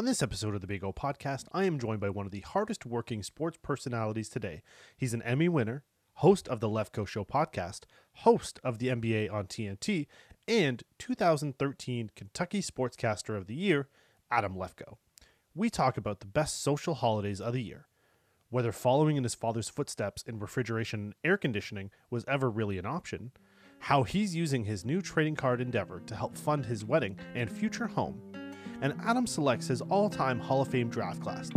On this episode of the Big O Podcast, I am joined by one of the hardest working sports personalities today. He's an Emmy winner, host of the Lefkoe Show podcast, host of the NBA on TNT, and 2013 Kentucky Sportscaster of the Year, Adam Lefkoe. We talk about the best social holidays of the year, whether following in his father's footsteps in refrigeration and air conditioning was ever really an option, how he's using his new trading card endeavor to help fund his wedding and future home, and Adam selects his all time Hall of Fame draft class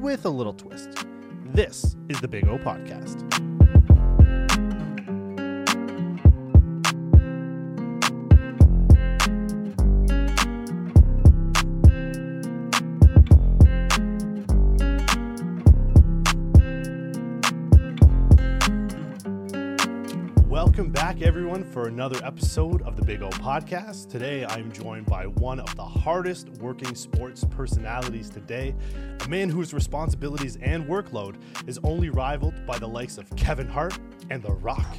with a little twist. This is the Big O Podcast. Back, everyone, for another episode of the Big O Podcast. Today, I'm joined by one of the hardest working sports personalities today, a man whose responsibilities and workload is only rivaled by the likes of Kevin Hart and The Rock.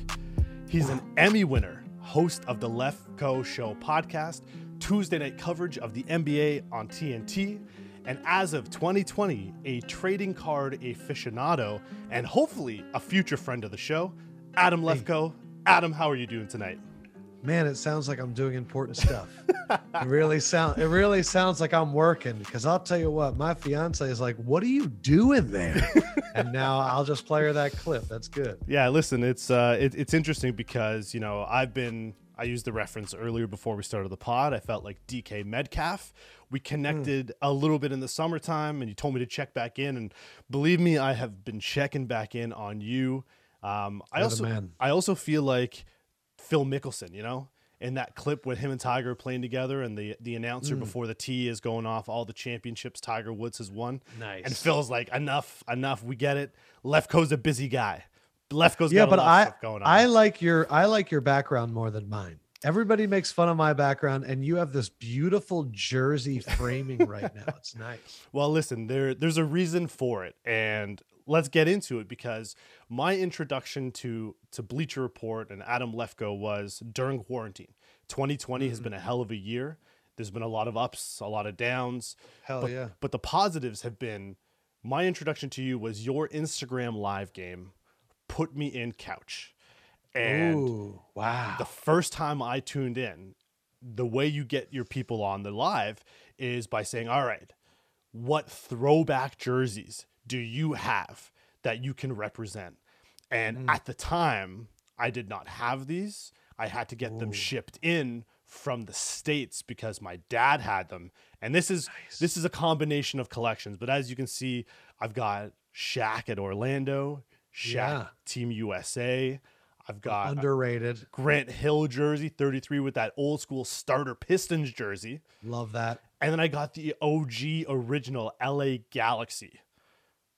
He's an Emmy winner, host of the Lefkoe Show podcast, Tuesday night coverage of the NBA on TNT, and as of 2020, a trading card aficionado and hopefully a future friend of the show, Adam Lefkoe. Adam, how are you doing tonight? Man, it sounds like I'm doing important stuff. it really sound it really sounds like I'm working because I'll tell you what, my fiance is like, "What are you doing there?" and now I'll just play her that clip. That's good. Yeah, listen, it's uh, it, it's interesting because you know I've been I used the reference earlier before we started the pod. I felt like DK Metcalf. We connected a little bit in the summertime, and you told me to check back in. And believe me, I have been checking back in on you. Um, I You're also man. I also feel like Phil Mickelson, you know, in that clip with him and Tiger playing together, and the the announcer before the tee is going off all the championships Tiger Woods has won. Nice. And Phil's like, enough, enough. We get it. Lefkoe's a busy guy. Lefkoe's yeah, got but a lot I of stuff going on. I like your I like your background more than mine. Everybody makes fun of my background, and you have this beautiful jersey framing right now. It's nice. Well, listen, there there's a reason for it, and let's get into it because my introduction to to Bleacher Report and Adam Lefkoe was during quarantine. 2020 Mm-hmm. has been a hell of a year. There's been a lot of ups, a lot of downs. Hell but, yeah. But the positives have been my introduction to you was your Instagram live game, Put Me in Couch. And Ooh, wow. the first time I tuned in, the way you get your people on the live is by saying, All right, what throwback jerseys do you have that you can represent? And mm. at the time, I did not have these. I had to get them shipped in from the states because my dad had them. And this is this is a combination of collections. But as you can see, I've got Shaq at Orlando, Shaq Yeah. Team USA. I've got Underrated. Grant Hill jersey, 33 with that old school starter Pistons jersey. Love that. And then I got the OG original LA Galaxy.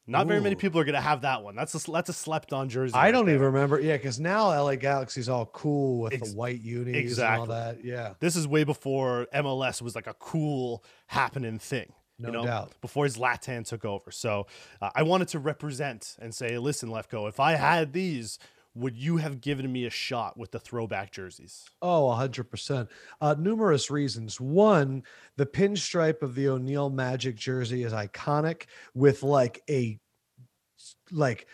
Not very many people are gonna have that one. That's a that's a slept on jersey. I right don't there. even remember. Yeah, because now LA Galaxy's all cool with Ex- the white unis exactly. and all that. Yeah, This is way before MLS was like a cool happening thing. No you know, doubt. Before Zlatan took over. So uh, I wanted to represent and say, listen, Lefkoe, if I had these, would you have given me a shot with the throwback jerseys? Oh, 100%. Uh, numerous reasons. One, the pinstripe of the O'Neal Magic jersey is iconic with like a, like,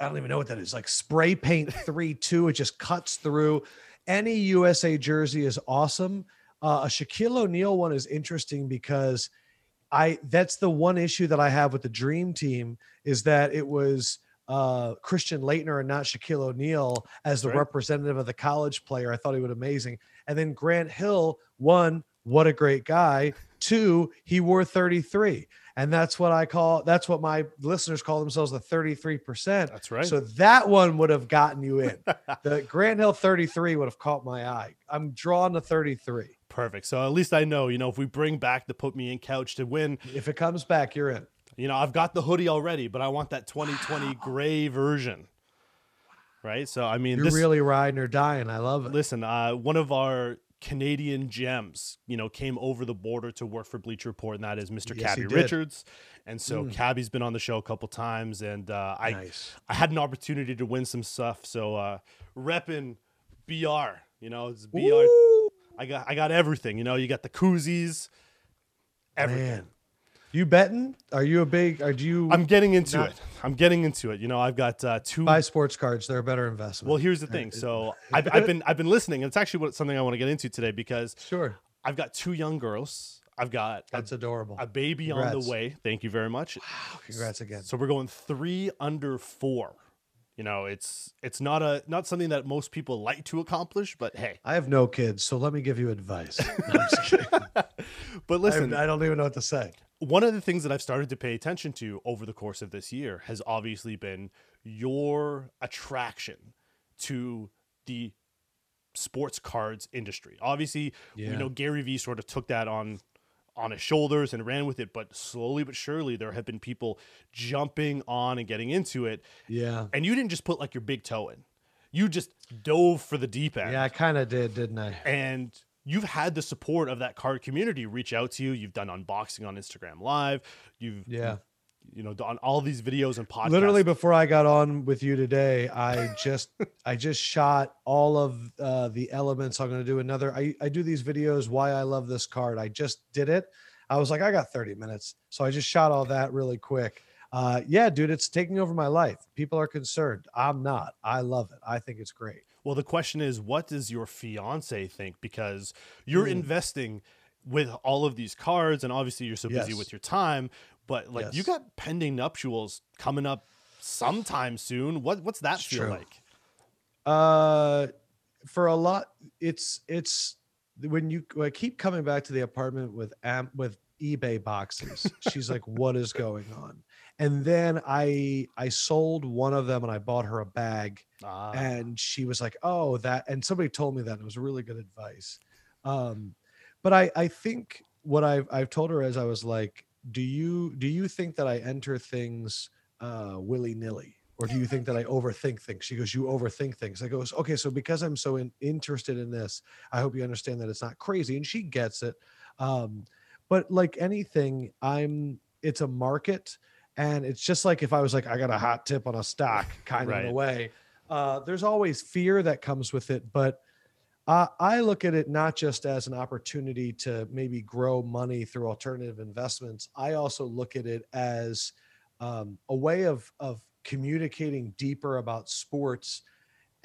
I don't even know what that is, like spray paint 3 2. It just cuts through. Any USA jersey is awesome. Uh, a Shaquille O'Neal one is interesting because I that's the one issue that I have with the Dream Team is that it was uh, Christian Laettner and not Shaquille O'Neal as the Right. representative of the college player. I thought he would amazing. And then Grant Hill, one, what a great guy. Two, he wore 33. And that's what I call that's what my listeners call themselves the 33%. That's right. So that one would have gotten you in. the Grant Hill 33 would have caught my eye. I'm drawn to 33. Perfect. So at least I know, you know, if we bring back the put me in couch to win, If it comes back, you're in. You know, I've got the hoodie already, but I want that 2020 gray version. Right? So I mean, You're this really riding or dying. I love it. listen, uh one of our Canadian gems, you know, came over the border to work for Bleacher Report, and that is Mr. Yes, Cabbie. Richards. And so Mm. Cabbie's been on the show a couple times, and uh, I nice. I had an opportunity to win some stuff. So uh repping BR, you know, it's BR. Ooh. I got I got everything. You know, you got the koozies, Everything. Man. You betting? Are you a big? Are do you I'm getting into Not- it. I'm getting into it. You know, I've got uh, two. buy sports cards? They're a better investment. Well, here's the thing. So I've, I've been I've been listening, and it's actually what something I want to get into today because sure, I've got two young girls. I've got a, that's adorable. a baby on the way. Thank you very much. Wow, congrats again. So we're going three under four. You know, it's it's not a not something that most people like to accomplish, but hey. I have no kids, so let me give you advice. No, I'm just kidding. But I, listen, I don't even know what to say. One of the things that I've started to pay attention to over the course of this year has obviously been your attraction to the sports cards industry. Obviously, Yeah. we know Gary Vee sort of took that on on his shoulders and ran with it, but slowly but surely there have been people jumping on and getting into it. Yeah, And you didn't just put like your big toe in. You just dove for the deep end. yeah, I kind of did, didn't I? and you've had the support of that card community reach out to you. You've done unboxing on Instagram Live. You've Yeah. you know done all these videos and podcasts. Literally before I got on with you today, I just I just shot all of uh, the elements. I'm going to do another. I I do these videos why I love this card. I just did it. I was like, I got 30 minutes, so I just shot all that really quick. Uh, yeah, dude, it's taking over my life. People are concerned. I'm not. I love it. I think it's great. Well, the question is, what does your fiance think? Because you're Hmm. investing with all of these cards, and obviously you're so busy with your time. But like, you got pending nuptials coming up sometime soon. What what's that It's feel true. like? Uh, for a lot, it's it's when you I keep coming back to the apartment with am with eBay boxes. She's like, "What is going on?" And then I I sold one of them and I bought her a bag, Ah, and she was like, "Oh, that." And somebody told me that it was really good advice. Um, but I I think what I've I've told her is I was like, "Do you do you think that I enter things uh, willy nilly?" Or do you think that I overthink things? She goes, You overthink things. I goes, Okay, so because I'm so in, interested in this, I hope you understand that it's not crazy. And she gets it. Um, but like anything, I'm it's a market. And it's just like if I was like, I got a hot tip on a stock, kind of in a Right. way. Uh, there's always fear that comes with it. But uh, I look at it not just as an opportunity to maybe grow money through alternative investments. I also look at it as um, a way of of communicating deeper about sports,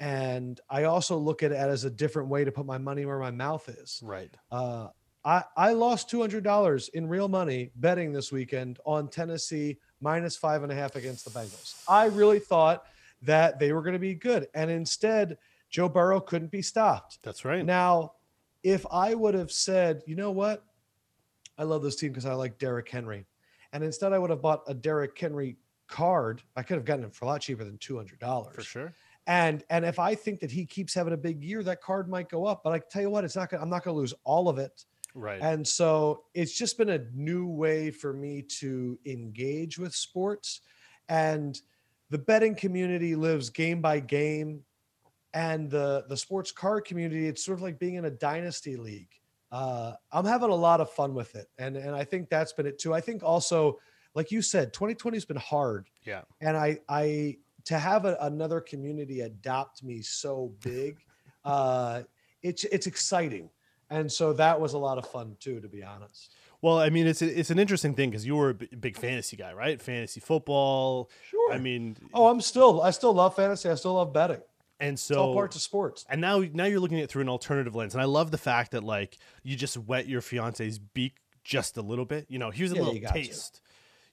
and I also look at it as a different way to put my money where my mouth is. right. Uh, I I lost two hundred dollars in real money betting this weekend on Tennessee minus five and a half against the Bengals. I really thought that they were going to be good, and instead Joe Burrow couldn't be stopped. That's right. Now, if I would have said, you know what, I love this team because I like Derrick Henry, and instead I would have bought a Derrick Henry card, I could have gotten it for a lot cheaper than two hundred dollars. for sure. And and if I think that he keeps having a big year, that card might go up. But I tell you what, it's not gonna. I'm not gonna lose all of it. Right. And so it's just been a new way for me to engage with sports. And the betting community lives game by game. And the, the sports card community, it's sort of like being in a dynasty league. Uh, I'm having a lot of fun with it. And, and I think that's been it too. I think also, like you said, 2020 has been hard. yeah. And I, I, to have a, another community adopt me so big, uh, it's, it's exciting. And so that was a lot of fun too, to be honest. Well, I mean, it's it's an interesting thing because you were a b- big fantasy guy, right? Fantasy football. Sure. I mean, oh, I'm still, I still love fantasy. I still love betting. and It's all so parts of sports. and now now you're looking at it through an alternative lens, and I love the fact that like you just wet your fiance's beak just a little bit. You know, here's a Yeah, little you taste.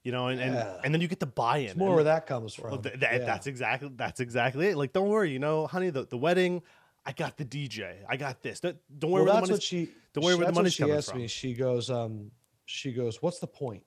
You know, and, Yeah. and and then you get the buy-in. It's more and- where that comes Well, from. th- Yeah. That's exactly that's exactly it. Like, don't worry, you know, honey, the, the wedding, I got the DJ, I got this. Don't, don't worry well, where that's the what money's. she. don't worry where the that's what money's she coming asked from. me. She goes, um, she goes, "What's the point?"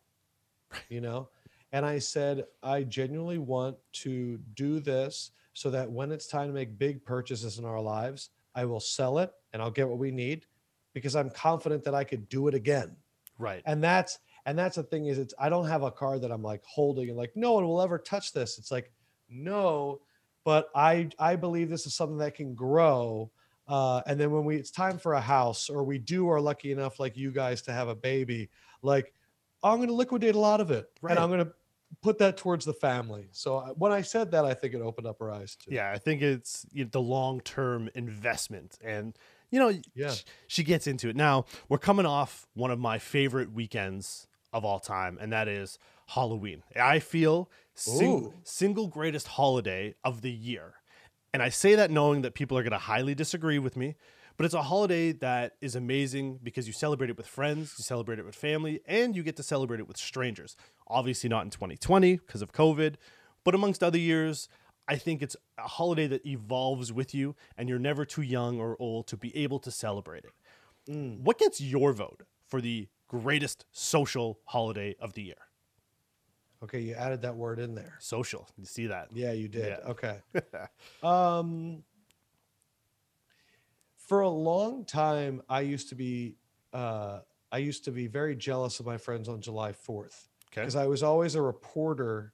You know, and I said, "I genuinely want to do this so that when it's time to make big purchases in our lives, I will sell it and I'll get what we need because I'm confident that I could do it again." Right. and that's and that's the thing is it's i don't have a car that i'm like holding and like no one will ever touch this it's like no but i i believe this is something that can grow uh, and then when we it's time for a house or we do are lucky enough like you guys to have a baby like i'm going to liquidate a lot of it Right. and i'm going to put that towards the family so I- when i said that i think it opened up her eyes too Yeah, I think it's you know, the long term investment, and you know, Yeah. sh- she gets into it. Now we're coming off one of my favorite weekends of all time, and that is Halloween. I feel sing- single greatest holiday of the year. And I say that knowing that people are going to highly disagree with me, but it's a holiday that is amazing because you celebrate it with friends, you celebrate it with family, and you get to celebrate it with strangers. Obviously, not in 2020 because of COVID, but amongst other years, I think it's a holiday that evolves with you, and you're never too young or old to be able to celebrate it. Mm. What gets your vote for the greatest social holiday of the year? Okay, you added that word in there. Social. You see that? Yeah, you did. Yeah. Okay. um for a long time I used to be uh I used to be very jealous of my friends on July 4th Okay. because I was always a reporter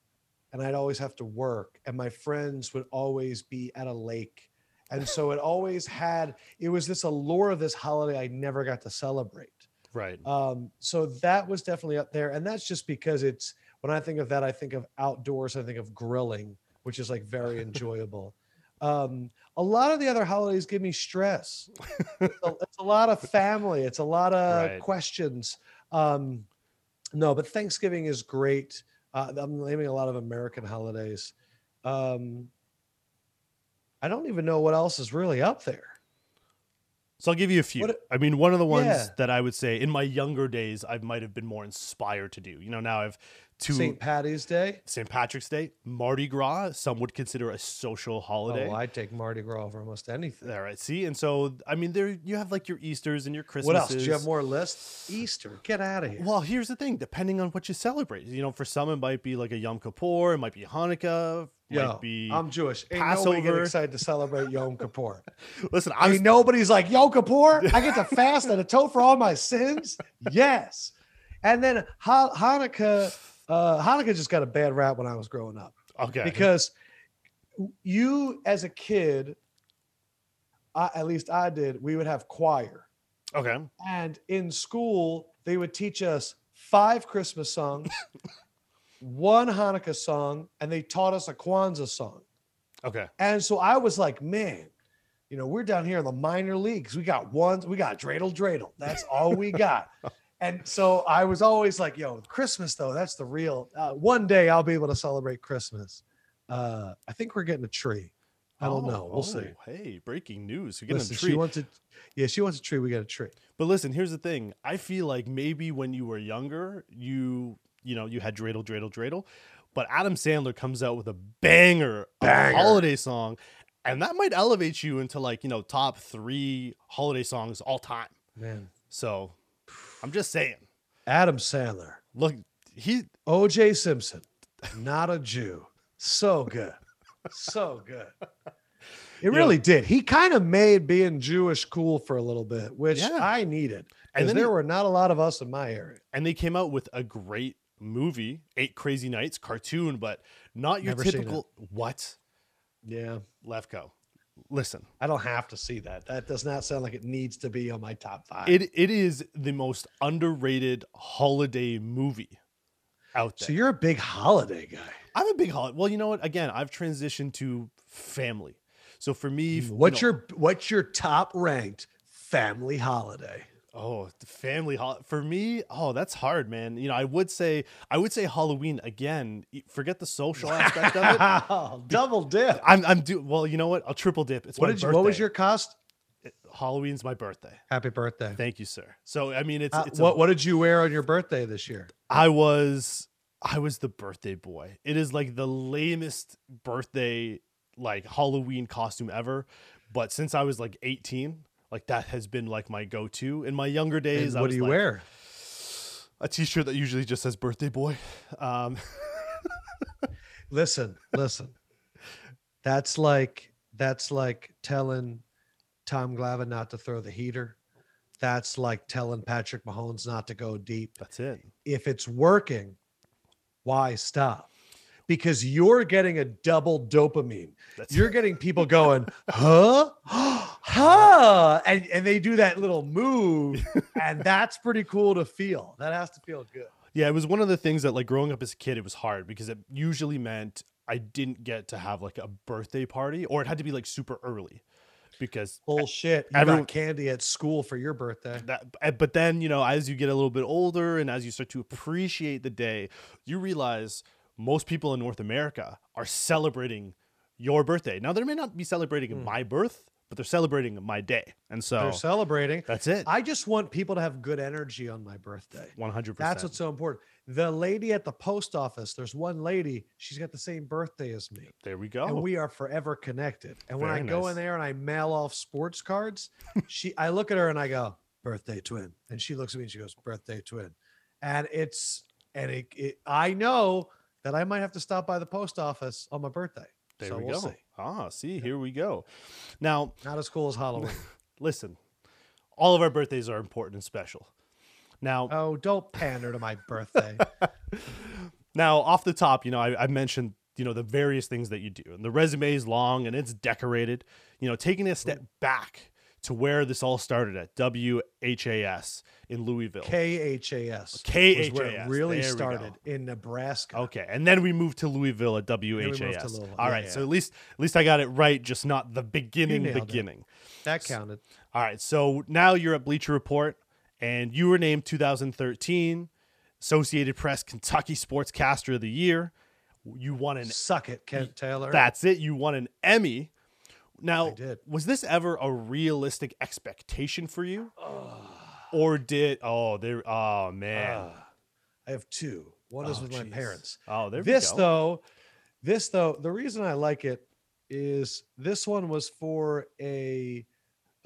and I'd always have to work and my friends would always be at a lake. And so it always had it was this allure of this holiday I never got to celebrate. Right. Um, so that was definitely up there. And that's just because it's when I think of that, I think of outdoors, I think of grilling, which is like very enjoyable. Um, a lot of the other holidays give me stress. it's, a, it's a lot of family, it's a lot of Right. questions. Um, no, but Thanksgiving is great. Uh, I'm naming a lot of American holidays. Um, I don't even know what else is really up there. So I'll give you a few. What- I mean, one of the ones Yeah. that I would say in my younger days I might have been more inspired to do. You know, now I two St. Patty's Day. St. Patrick's Day, Mardi Gras. Some would consider a social holiday. Oh, I take Mardi Gras over almost anything. All right. See, and so I mean, there you have like your Easter's and your Christmases. What else? Do you have more lists? Easter. Get out of here. Well, here's the thing. Depending on what you celebrate, you know, for some it might be like a Yom Kippur, it might be Hanukkah, Yo, be. I'm Jewish. Ain't nobody get excited to celebrate Yom Kippur. listen, I Ain't nobody's like Yom Kippur. I get to fast and atone for all my sins. Yes. And then Ha- Hanukkah. Uh, Hanukkah just got a bad rap when I was growing up okay because you, as a kid, I, at least I did, we would have choir. okay. And in school, they would teach us five Christmas songs, one Hanukkah song, and they taught us a Kwanzaa song. Okay. And so I was like, man, you know, we're down here in the minor leagues. We got one, we got dreidel dreidel. That's all we got. and so I was always like, yo, Christmas though, that's the real. Uh, one day I'll be able to celebrate Christmas. Uh, I think we're getting a tree. I don't Oh, know. We'll see. oh, Hey, breaking news. We're getting Listen, a she tree. wants a, yeah, she wants a tree. We got a tree. But listen, here's the thing. I feel like maybe when you were younger, you you know you had dreidel, dreidel, dreidel, but Adam Sandler comes out with a banger, of a holiday song, and that might elevate you into like you know top three holiday songs all time. Man, So I'm just saying. Adam Sandler, Look, he OJ Simpson, not a Jew. So good. So good. It really did. He kind of made being Jewish cool for a little bit, which Yeah. I needed. And then there he- were not a lot of us in my area. and they came out with a great movie, Eight Crazy Nights cartoon, but not your Never typical what Yeah. Lefkoe. Listen, I don't have to see that. That does not sound like it needs to be on my top five. it it is the most underrated holiday movie out there. so you're a big holiday guy. I'm a big holiday. Well, you know what? Again, I've transitioned to family. So for me, mm, you What's know- your what's your top ranked family holiday? Oh the family holiday for me? Oh, that's hard, man. You know, I would say I would say Halloween again. Forget the social aspect of it. Wow, double dip. I'm I'm do well. You know what? I'll triple dip. It's What my did you, what was your cost? Halloween's my birthday. Happy birthday. Thank you, sir. So I mean, it's Uh, it's a- what what did you wear on your birthday this year? I was I was the birthday boy. It is like the lamest birthday like Halloween costume ever. But since I was like 18, like that has been like my go-to. In my younger days, And what do you like, wear? A t-shirt that usually just says birthday boy. Um Listen, listen. That's like that's like telling Tom Glavine not to throw the heater. That's like telling Patrick Mahomes not to go deep. that's it. If it's working, why stop? Because you're getting a double dopamine. That's You're getting people going, huh? huh? And, and they do that little move. And that's pretty cool to feel. That has to feel good. Yeah, it was one of the things that like growing up as a kid, it was hard because it usually meant I didn't get to have like a birthday party or it had to be like super early. because Bullshit. You everyone- got candy at school for your birthday. that eh, but then you know as you get a little bit older and as you start to appreciate the day you realize most people in north america are celebrating your birthday now they may not be celebrating Hmm. my birth but they're celebrating my day and so They're celebrating. that's it I just want people to have good energy on my birthday. 100% That's what's so important. The lady at the post office, there's one lady, she's got the same birthday as me. there we go And we are forever connected. And when I Very go in there and I mail off sports cards, she I look at her and I go, birthday twin. And she looks at me and she goes, birthday twin. And it's and it, it I know that I might have to stop by the post office on my birthday. There so we we'll go see. ah see here we go now Not as cool as Halloween. listen all of our birthdays are important and special now oh, don't pander to my birthday. Now, off the top, you know, I, I mentioned, you know, the various things that you do, and the resume is long and it's decorated. You know, taking a step back to where this all started at WHAS in Louisville. KHAS. KHAS. where it really There started in Nebraska. Okay, and then we moved to Louisville at we moved to WHAS. Louisville. All Yeah, right, yeah. so at least at least I got it right, just not the beginning nailed it. beginning. That counted. All right, so now you're at Bleacher Report, and you were named 2013 Associated Press Kentucky Sportscaster of the Year. You won an Suck it, Kent Taylor. That's it. You won an Emmy. Now, was this ever a realistic expectation for you, or did oh there oh man Ah, I have two. One is Oh, with my parents. oh there this we go. though, this though, the reason I like it is this one was for a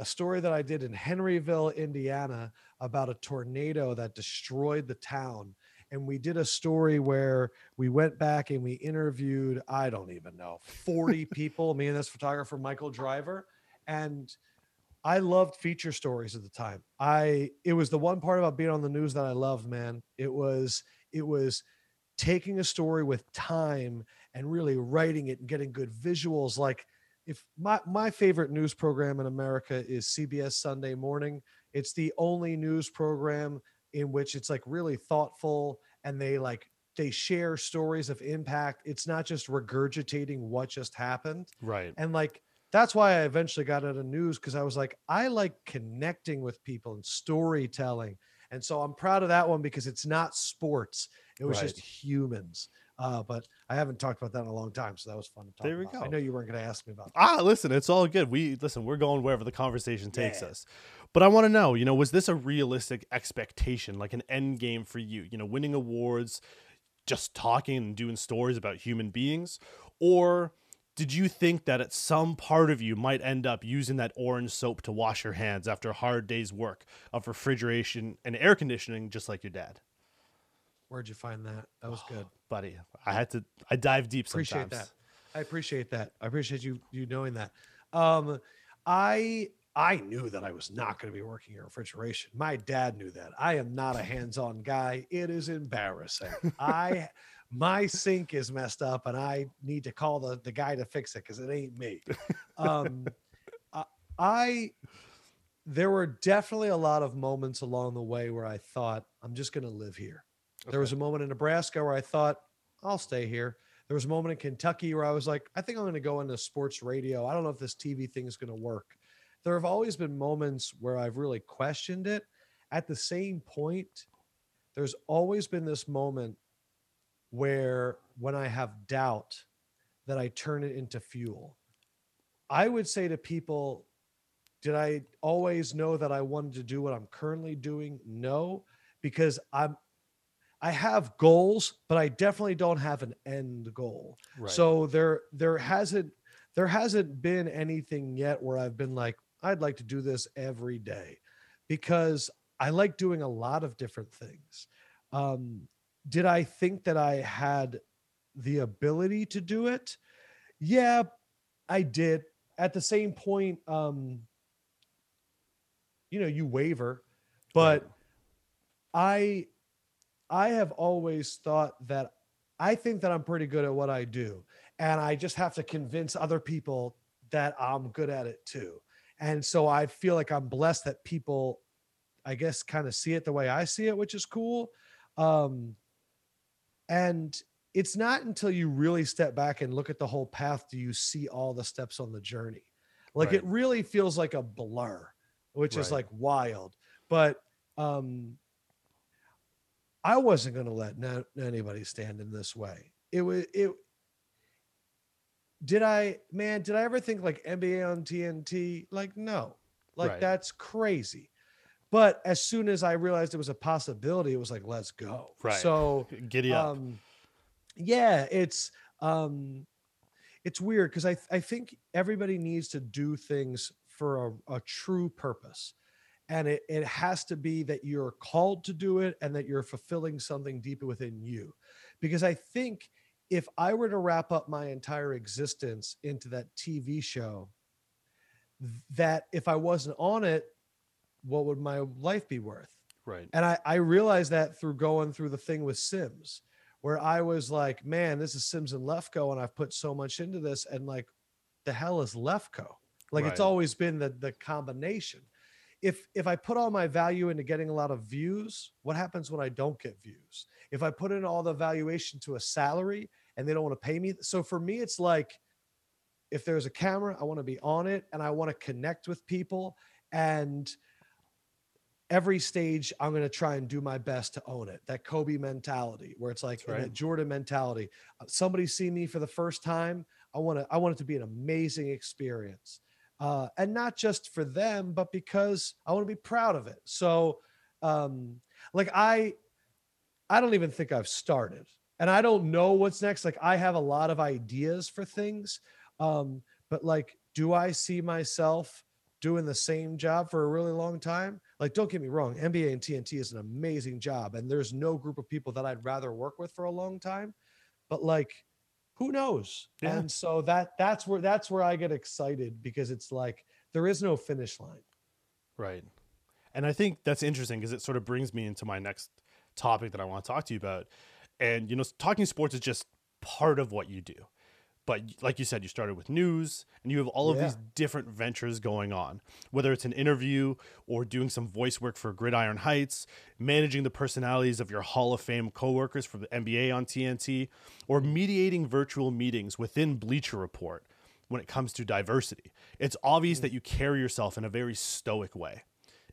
a story that I did in Henryville, Indiana, about a tornado that destroyed the town. And we did a story where we went back and we interviewed, I don't even know, 40 people, me and this photographer, Michael Driver. And I loved feature stories at the time. I it was the one part about being on the news that I loved, man. It was it was taking a story with time and really writing it and getting good visuals like if my my favorite news program in America is CBS Sunday Morning, it's the only news program in which it's like really thoughtful and they like they share stories of impact. It's not just regurgitating what just happened. right And like that's why I eventually got into news because I was like, I like connecting with people and storytelling. And so I'm proud of that one because it's not sports. It was just humans. Uh, but I haven't talked about that in a long time. So that was fun to talk There we about. I know you weren't going to ask me about that. ah listen it's all good we listen we're going wherever the conversation takes Yeah. us but i want to know you know was this a realistic expectation like an end game for you you know winning awards just talking and doing stories about human beings or did you think that at some part of you might end up using that orange soap to wash your hands after a hard day's work of refrigeration and air conditioning just like your dad Where'd you find that? That was good. buddy i had to i dive deep sometimes Appreciate that. I appreciate that. I appreciate you you knowing that. Um, I I knew that I was not going to be working in refrigeration. My dad knew that. I am not a hands-on guy. It is embarrassing. I my sink is messed up and I need to call the, the guy to fix it because it ain't me. Um, I, I there were definitely a lot of moments along the way where I thought I'm just going to live here. There was a moment in Nebraska where I thought I'll stay here. There was a moment in Kentucky where I was like, I think I'm going to go into sports radio. I don't know if this TV thing is going to work. There have always been moments where I've really questioned it. At the same point, there's always been this moment where when I have doubt that I turn it into fuel. I would say to people, did I always know that I wanted to do what I'm currently doing? No, because I'm I have goals, but I definitely don't have an end goal. right So there there hasn't there hasn't been anything yet where I've been like I'd like to do this every day because I like doing a lot of different things. Um did I think that I had the ability to do it? Yeah, I did. At the same point um you know, you waver, but Right. I I have always thought that I think that I'm pretty good at what I do. And I just have to convince other people that I'm good at it too. And so I feel like I'm blessed that people, I guess, kind of see it the way I see it, which is cool. Um, and it's not until you really step back and look at the whole path do you see all the steps on the journey. Like it really feels like a blur, which is like wild. But um I wasn't going to let no, anybody stand in this way. It was it did I man, did I ever think like NBA on TNT? Like no. Like Right. that's crazy. But as soon as I realized it was a possibility, it was like let's go. Right. So Giddy up. um yeah it's um it's weird because I, th- I think everybody needs to do things for a, a true purpose and it, it has to be that you're called to do it and that you're fulfilling something deeper within you because i think if i were to wrap up my entire existence into that tv show that if i wasn't on it what would my life be worth right. and I, I realized that through going through the thing with Sims, where I was like, man, this is Sims and Lefkoe, and I've put so much into this. And like, the hell is Lefkoe? Like it's always been the the combination. If if I put all my value into getting a lot of views, what happens when I don't get views? If I put in all the valuation to a salary and they don't want to pay me. So for me, it's like if there's a camera, I want to be on it and I want to connect with people. And every stage I'm going to try and do my best to own it. That Kobe mentality where it's like right. that Jordan mentality. Uh, Somebody see me for the first time, I want to I want it to be an amazing experience. Uh, and not just for them, but because I want to be proud of it. So um like I I don't even think I've started. And I don't know what's next. Like I have a lot of ideas for things. Um but like do I see myself doing the same job for a really long time. Like, don't get me wrong, NBA and TNT is an amazing job, and there's no group of people that I'd rather work with for a long time. But like, who knows? Yeah. And so that that's where that's where I get excited because it's like there is no finish line. Right. And I think that's interesting because it sort of brings me into my next topic that I want to talk to you about. And, you know, talking sports is just part of what you do. But like you said, you started with news and you have all of Yeah. these different ventures going on, whether it's an interview or doing some voice work for Gridiron Heights, managing the personalities of your Hall of Fame coworkers for the NBA on TNT, or mediating virtual meetings within Bleacher Report when it comes to diversity. It's obvious hmm. that you carry yourself in a very stoic way.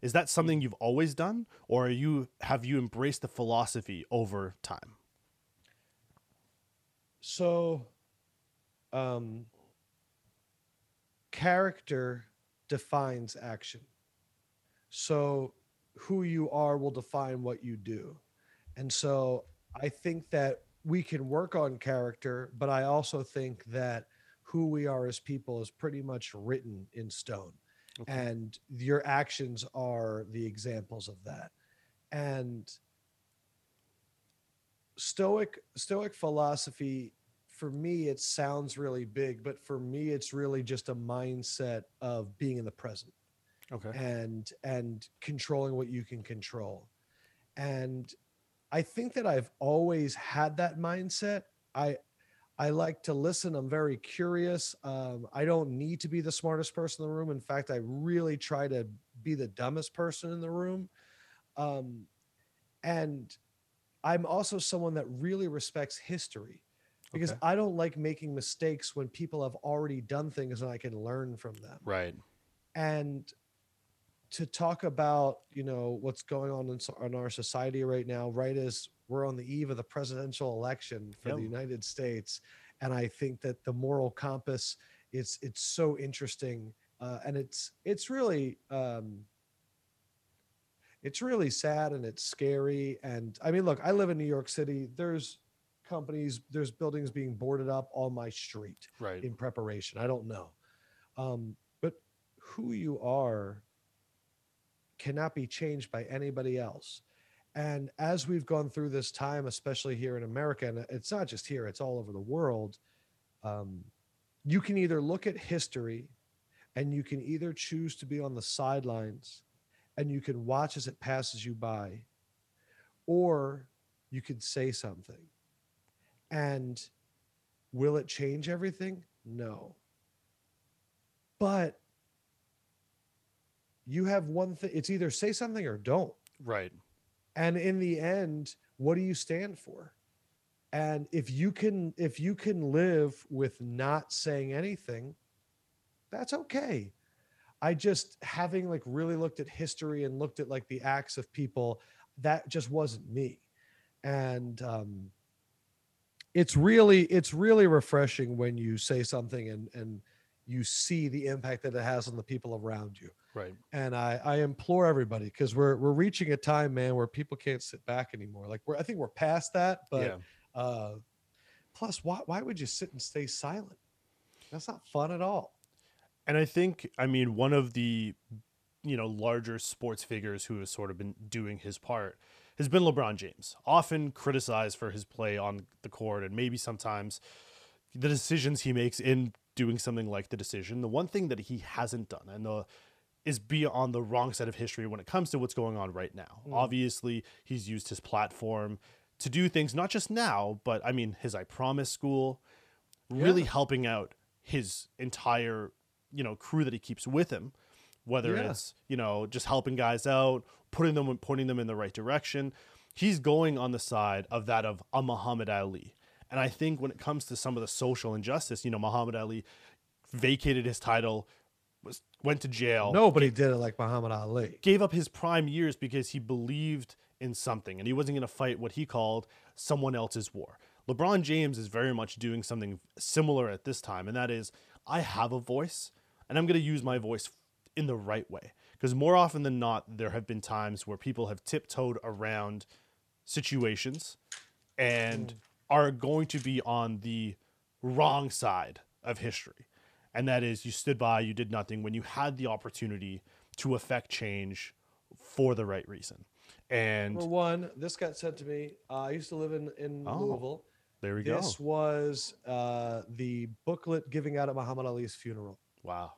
Is that hmm. something you've always done, or are you have you embraced the philosophy over time? So um character defines action. So who you are will define what you do. And so I think that we can work on character, but I also think that who we are as people is pretty much written in stone. Okay. And your actions are the examples of that. And stoic stoic philosophy for me it sounds really big but for me it's really just a mindset of being in the present Okay. and and controlling what you can control. And i think that i've always had that mindset. I i like to listen. I'm very curious. Um, i don't need to be the smartest person in the room. In fact i really try to be the dumbest person in the room. Um, and i'm also someone that really respects history because Okay. i don't like making mistakes when people have already done things and i can learn from them Right. and to talk about you know what's going on in, in our society right now right as we're on the eve of the presidential election for Yep. the united states and i think that the moral compass it's it's so interesting uh, and it's it's really um it's really sad and it's scary and i mean look i live in new york city there's companies there's buildings being boarded up on my street Right. in preparation. I don't know. Um, but who you are cannot be changed by anybody else. And as we've gone through this time, especially here in America, and it's not just here, it's all over the world, um, you can either look at history and you can either choose to be on the sidelines and you can watch as it passes you by, or you could say something. And will it change everything? No. But you have one thing it's either say something or don't. Right. And in the end, what do you stand for? And if you can if you can live with not saying anything, that's okay. I just having like really looked at history and looked at like the acts of people, that just wasn't me. And um it's really it's really refreshing when you say something and and you see the impact that it has on the people around you. Right. And I I implore everybody because we're we're reaching a time, man, where people can't sit back anymore. Like we're I think we're past that, but yeah. uh plus why why would you sit and stay silent? That's not fun at all. And I think, I mean, one of the, you know, larger sports figures who has sort of been doing his part has been LeBron James, often criticized for his play on the court and maybe sometimes the decisions he makes in doing something like the decision. The one thing that he hasn't done and the is be on the wrong side of history when it comes to what's going on right now. Mm. Obviously, he's used his platform to do things not just now, but I mean his I Promise school, really yeah. helping out his entire you know crew that he keeps with him whether yeah. it's you know just helping guys out putting them pointing them in the right direction he's going on the side of that of a muhammad ali. And i think when it comes to some of the social injustice you know muhammad ali vacated his title was went to jail. Nobody did it like muhammad ali. Gave up his prime years because he believed in something and he wasn't going to fight what he called someone else's war. LeBron James is very much doing something similar at this time, and that is I have a voice, and I'm going to use my voice in the right way. Because more often than not, there have been times where people have tiptoed around situations and mm. are going to be on the wrong side of history. And that is, you stood by, you did nothing when you had the opportunity to affect change for the right reason. And for one, this got sent to me. Uh, I used to live in in oh. Louisville there we this go. This was uh, the booklet giving out at Muhammad Ali's funeral. Wow.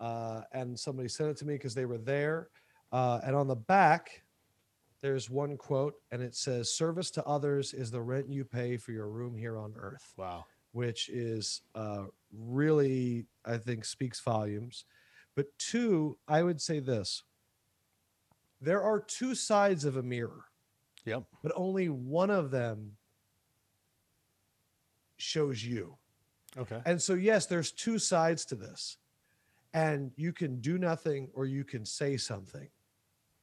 Uh, and somebody sent it to me because they were there. Uh, and on the back, there's one quote, and it says, Service to others is the rent you pay for your room here on earth. Wow. Which is uh, really, I think, speaks volumes. But two, I would say this there are two sides of a mirror. Yep. But only one of them shows you. Okay. And so, yes, there's two sides to this, and you can do nothing or you can say something.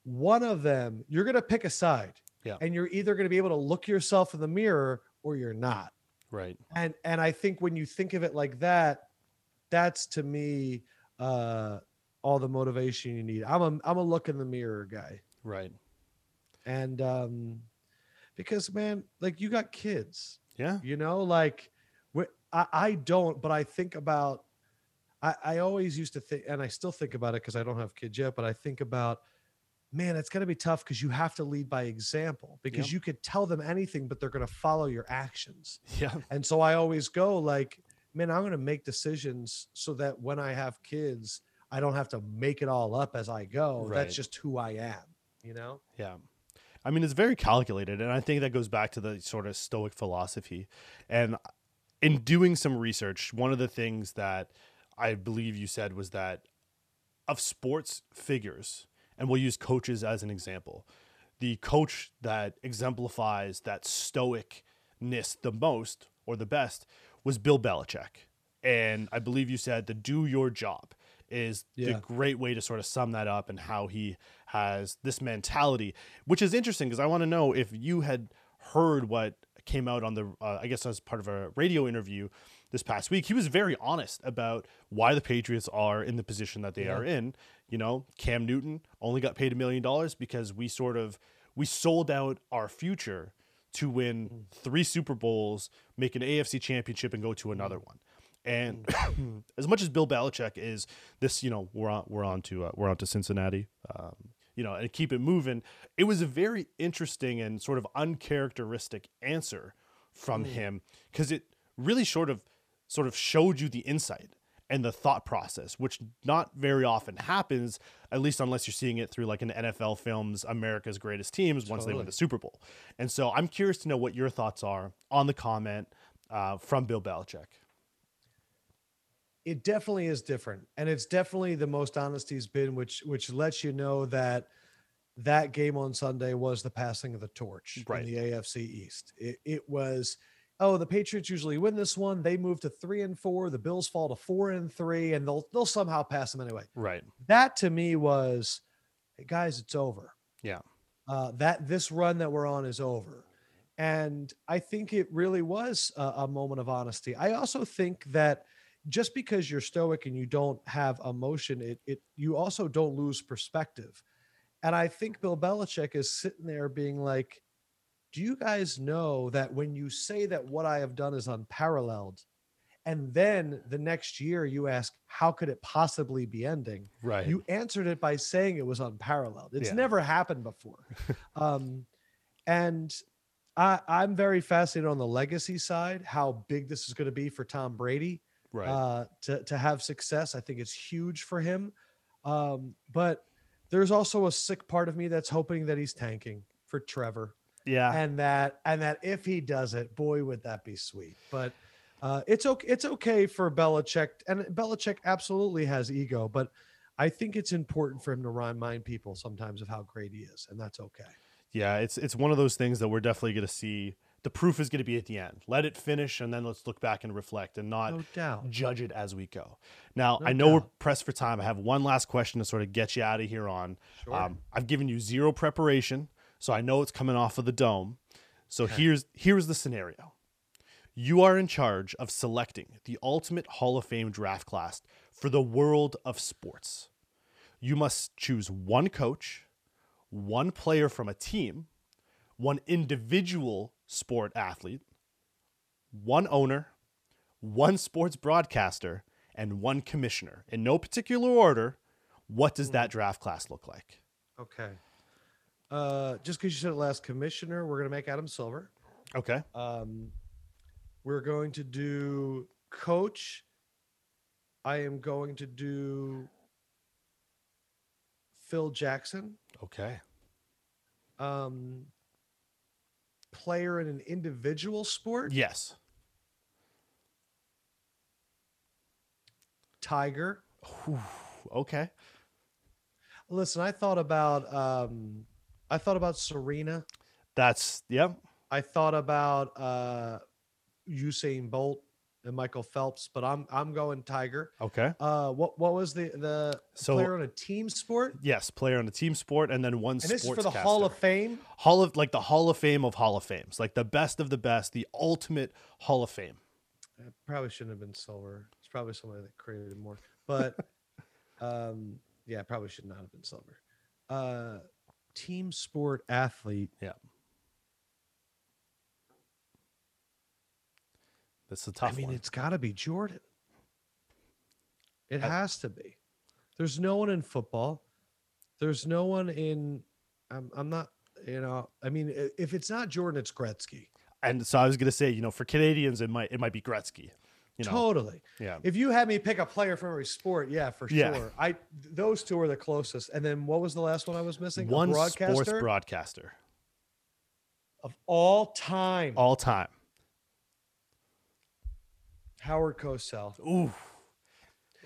One of them, you're going to pick a side. Yeah. And you're either going to be able to look yourself in the mirror or you're not. Right. And and I think when you think of it like that, that's to me uh all the motivation you need. I'm a I'm a look in the mirror guy. Right. And um because man, like you got kids yeah. You know, like I, I don't, but I think about, I, I always used to think, and I still think about it because I don't have kids yet, but I think about, man, it's going to be tough because you have to lead by example because yep. you could tell them anything, but they're going to follow your actions. Yeah. And so I always go like, man, I'm going to make decisions so that when I have kids, I don't have to make it all up as I go. Right. That's just who I am, you know? Yeah. I mean, it's very calculated, and I think that goes back to the sort of Stoic philosophy. And in doing some research, one of the things that I believe you said was that of sports figures, and we'll use coaches as an example, the coach that exemplifies that stoicness the most or the best was Bill Belichick. And I believe you said the do your job is yeah. the great way to sort of sum that up and how he has this mentality, which is interesting because I want to know if you had heard what came out on the, uh, I guess, as part of a radio interview this past week. He was very honest about why the Patriots are in the position that they yeah. are in. You know, Cam Newton only got paid a million dollars because we sort of we sold out our future to win mm. three Super Bowls, make an AFC championship, and go to another mm. one. And mm. as much as Bill Belichick is this, you know, we're on we're on to uh, we're on to Cincinnati, um, you know, and keep it moving. It was a very interesting and sort of uncharacteristic answer from mm. him because it really sort of sort of showed you the insight and the thought process, which not very often happens, at least unless you're seeing it through like an NFL film's America's Greatest Teams once totally. they win the Super Bowl. And so I'm curious to know what your thoughts are on the comment uh, from Bill Belichick it definitely is different and it's definitely the most honest he's been which which lets you know that that game on sunday was the passing of the torch right. in the afc east it, it was oh, the Patriots usually win this one. They move to three and four. The Bills fall to four and three, and they'll they'll somehow pass them anyway. Right. That to me was, hey, guys, it's over. Yeah. Uh, that this run that we're on is over. And I think it really was a, a moment of honesty. I also think that just because you're stoic and you don't have emotion, it, it you also don't lose perspective. And I think Bill Belichick is sitting there being like, do you guys know that when you say that what I have done is unparalleled, and then the next year you ask, how could it possibly be ending? Right. You answered it by saying it was unparalleled. It's Yeah. never happened before. um, and I, I'm very fascinated on the legacy side, how big this is going to be for Tom Brady right. uh, to to have success. I think it's huge for him. Um, but there's also a sick part of me that's hoping that he's tanking for Trevor, yeah. and that and that if he does it, boy, would that be sweet. But uh, it's okay. It's okay for Belichick, and Belichick absolutely has ego, but I think it's important for him to remind people sometimes of how great he is, and that's okay. Yeah, it's it's one of those things that we're definitely going to see. The proof is going to be at the end. Let it finish, and then let's look back and reflect, and not No doubt. judge it as we go. Now, No I know we're pressed for time. I have one last question to sort of get you out of here on. Sure. Um, I've given you zero preparation, so I know it's coming off of the dome. So Okay. here's here's the scenario. You are in charge of selecting the ultimate Hall of Fame draft class for the world of sports. You must choose one coach, one player from a team, one individual sport athlete, one owner, one sports broadcaster, and one commissioner. In no particular order, what does hmm. that draft class look like? Okay. Uh, just because you said it last commissioner, we're gonna make Adam Silver. Okay. Um, we're going to do coach. I am going to do Phil Jackson. Okay. Um, player in an individual sport. Yes. Tiger. Whew. Okay. Listen, I thought about um, I thought about Serena. That's yep. I thought about uh, Usain Bolt and Michael Phelps, but I'm I'm going Tiger. Okay. Uh, what what was the the So- player on a team sport? Yes, player on a team sport and then one And this is for the Hall of Fame. Hall of like the Hall of Fame of Hall of Fames, like the best of the best, the ultimate Hall of Fame. It probably shouldn't have been silver. It's probably somebody that created more. But um, yeah, probably should not have been silver. Uh, team sport athlete. Yeah. That's a tough I mean, one. it's got to be Jordan. It I- has to be. There's no one in football. There's no one in. I'm. I'm not. You know. I mean, if it's not Jordan, it's Gretzky. And so I was gonna say, you know, for Canadians, it might it might be Gretzky. You know, Totally. yeah, If you had me pick a player from every sport, yeah, for Yeah. sure. I those two are the closest. And then what was the last one I was missing? A one broadcaster sports broadcaster of all time. all time. Howard Cosell. Ooh,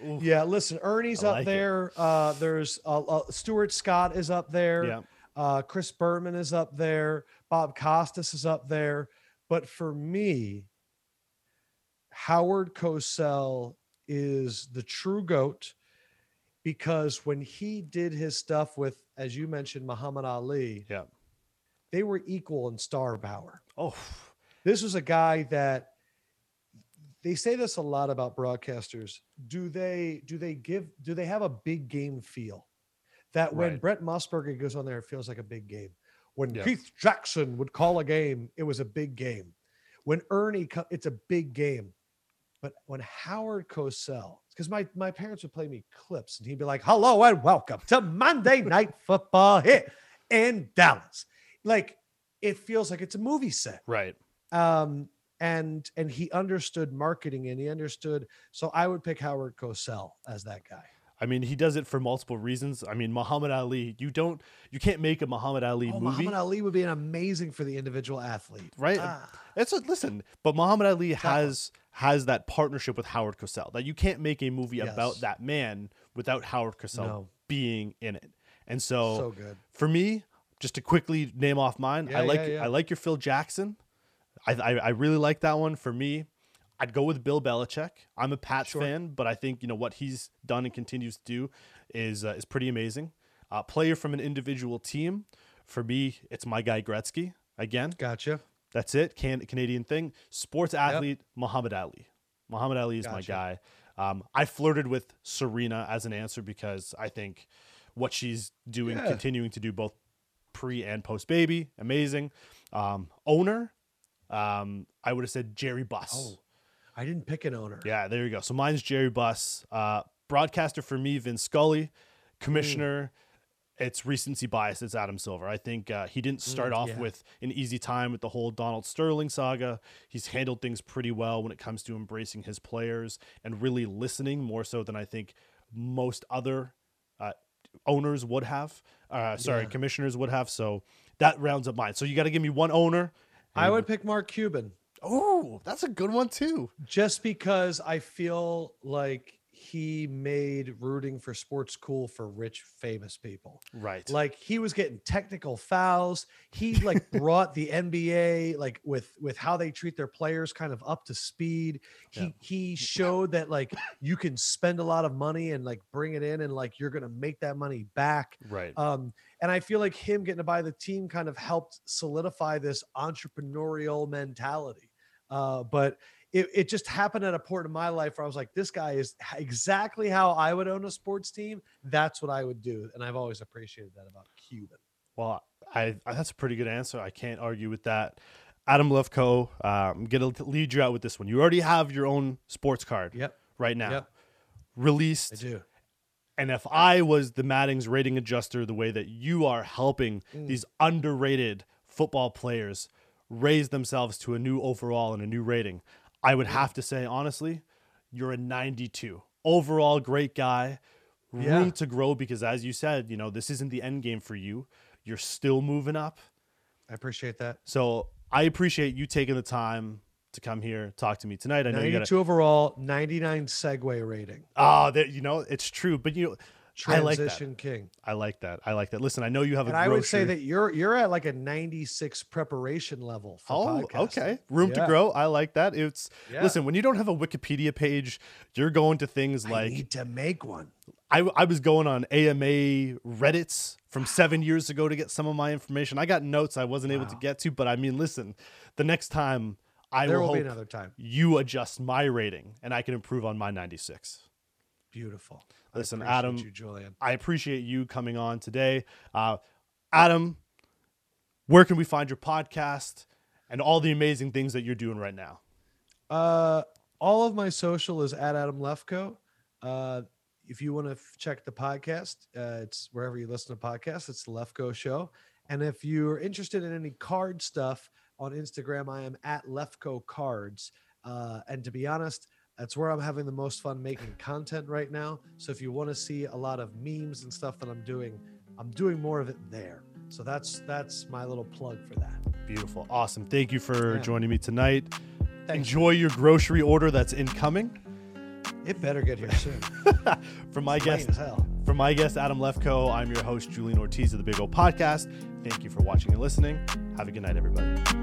Ooh. Yeah, listen, Ernie's up there. Uh, there's uh, uh, Stuart Scott is up there. yeah, Uh, Chris Berman is up there. Bob Costas is up there. But for me, Howard Cosell is the true goat because when he did his stuff with, as you mentioned, Muhammad Ali, yeah. they were equal in star power. Oh, This was a guy that they say this a lot about broadcasters. Do they do they give do they have a big game feel? That when Right. Brent Musburger goes on there, it feels like a big game. When Yeah. Keith Jackson would call a game, it was a big game. When Ernie, co- it's a big game. But when Howard Cosell, because my my parents would play me clips, and he'd be like, "Hello and welcome to Monday Night Football here in Dallas." Like it feels like it's a movie set right. um and and he understood marketing and he understood so i would pick howard cosell as that guy I mean, he does it for multiple reasons. I mean, Muhammad Ali, you don't, you can't make a Muhammad Ali oh, movie, muhammad ali would be an amazing for the individual athlete right? Ah, It's a, listen, but Muhammad Ali one. has has that partnership with Howard Cosell that you can't make a movie about that man without Howard Cosell No. being in it. And so, so good for me, just to quickly name off mine, Yeah, I like yeah, yeah. I like your Phil Jackson. I, I I really like that one. For me, I'd go with Bill Belichick. I'm a Pats Sure. fan, but I think you know what he's done and continues to do is uh, is pretty amazing. Uh, player from an individual team. For me, it's my guy Gretzky again. Gotcha. That's it. Can Canadian thing. Sports athlete Muhammad Ali. Muhammad Ali is my guy. Um, I flirted with Serena as an answer because I think what she's doing, Yeah. continuing to do both pre and post baby, amazing. Um, owner, um, I would have said Jerry Buss. Oh, I didn't pick an owner. Yeah, there you go. So mine's Jerry Buss. Uh, broadcaster for me, Vin Scully. Commissioner, it's recency bias. It's Adam Silver. I think uh, he didn't start Mm, off yeah. with an easy time with the whole Donald Sterling saga. He's handled things pretty well when it comes to embracing his players and really listening more so than I think most other uh, owners would have. Uh, sorry, Yeah. commissioners would have. So that rounds up mine. So you got to give me one owner. I would pick Mark Cuban Oh, that's a good one too. just because I feel like he made rooting for sports cool for rich, famous people. Right. Like he was getting technical fouls. He like brought the NBA like with with how they treat their players kind of up to speed. He Yeah. he showed that like you can spend a lot of money and like bring it in and like you're gonna make that money back. right. Um, and I feel like him getting to buy the team kind of helped solidify this entrepreneurial mentality. Uh, but it, it just happened at a point in my life where I was like, this guy is exactly how I would own a sports team. That's what I would do. And I've always appreciated that about Cuban. Well, I, I that's a pretty good answer. I can't argue with that. Adam Lefkoe, uh, I'm gonna lead you out with this one. You already have your own sports card Yep. right now, Yep. I released. do. And if I was the Madden's rating adjuster, the way that you are helping Mm. these underrated football players raise themselves to a new overall and a new rating, I would have to say honestly, you're a 92 overall. Great guy, room Yeah. to grow because as you said, you know this isn't the end game for you. You're still moving up. I appreciate that. So I appreciate you taking the time to come here, talk to me tonight. I know you got 92 overall, 99 segue rating. ah, that you know it's true, but you know I like that. Transition king. I like that. I like that. Listen, I know you have And a I would say that you're you're at like a 96 preparation level for Oh, podcasting. okay. Room to grow. I like that. It's Yeah. listen, when you don't have a Wikipedia page, you're going to things like I need to make one. I, I was going on AMA Reddits from seven years ago to get some of my information. I got notes I wasn't able to get to, but I mean, listen, the next time I there will, will be another time. you adjust my rating and I can improve on my 96. Beautiful. Listen, Adam, you, Julian. I appreciate you coming on today. Uh, Adam, where can we find your podcast and all the amazing things that you're doing right now? Uh, all of my social is at Adam Lefkoe. Uh, if you want to f- check the podcast, uh, it's wherever you listen to podcasts. It's the Lefkoe Show. And if you're interested in any card stuff on Instagram, I am at Lefkoe Cards. Uh, and to be honest, that's where I'm having the most fun making content right now. So if you want to see a lot of memes and stuff that I'm doing, I'm doing more of it there. So that's that's my little plug for that. Beautiful. Awesome. Thank you for Yeah. joining me tonight. Enjoy your grocery order that's incoming. It better get here soon. From my guest, from my guest Adam Lefkoe, I'm your host Julian Ortiz of the Big O Podcast. Thank you for watching and listening. Have a good night, everybody.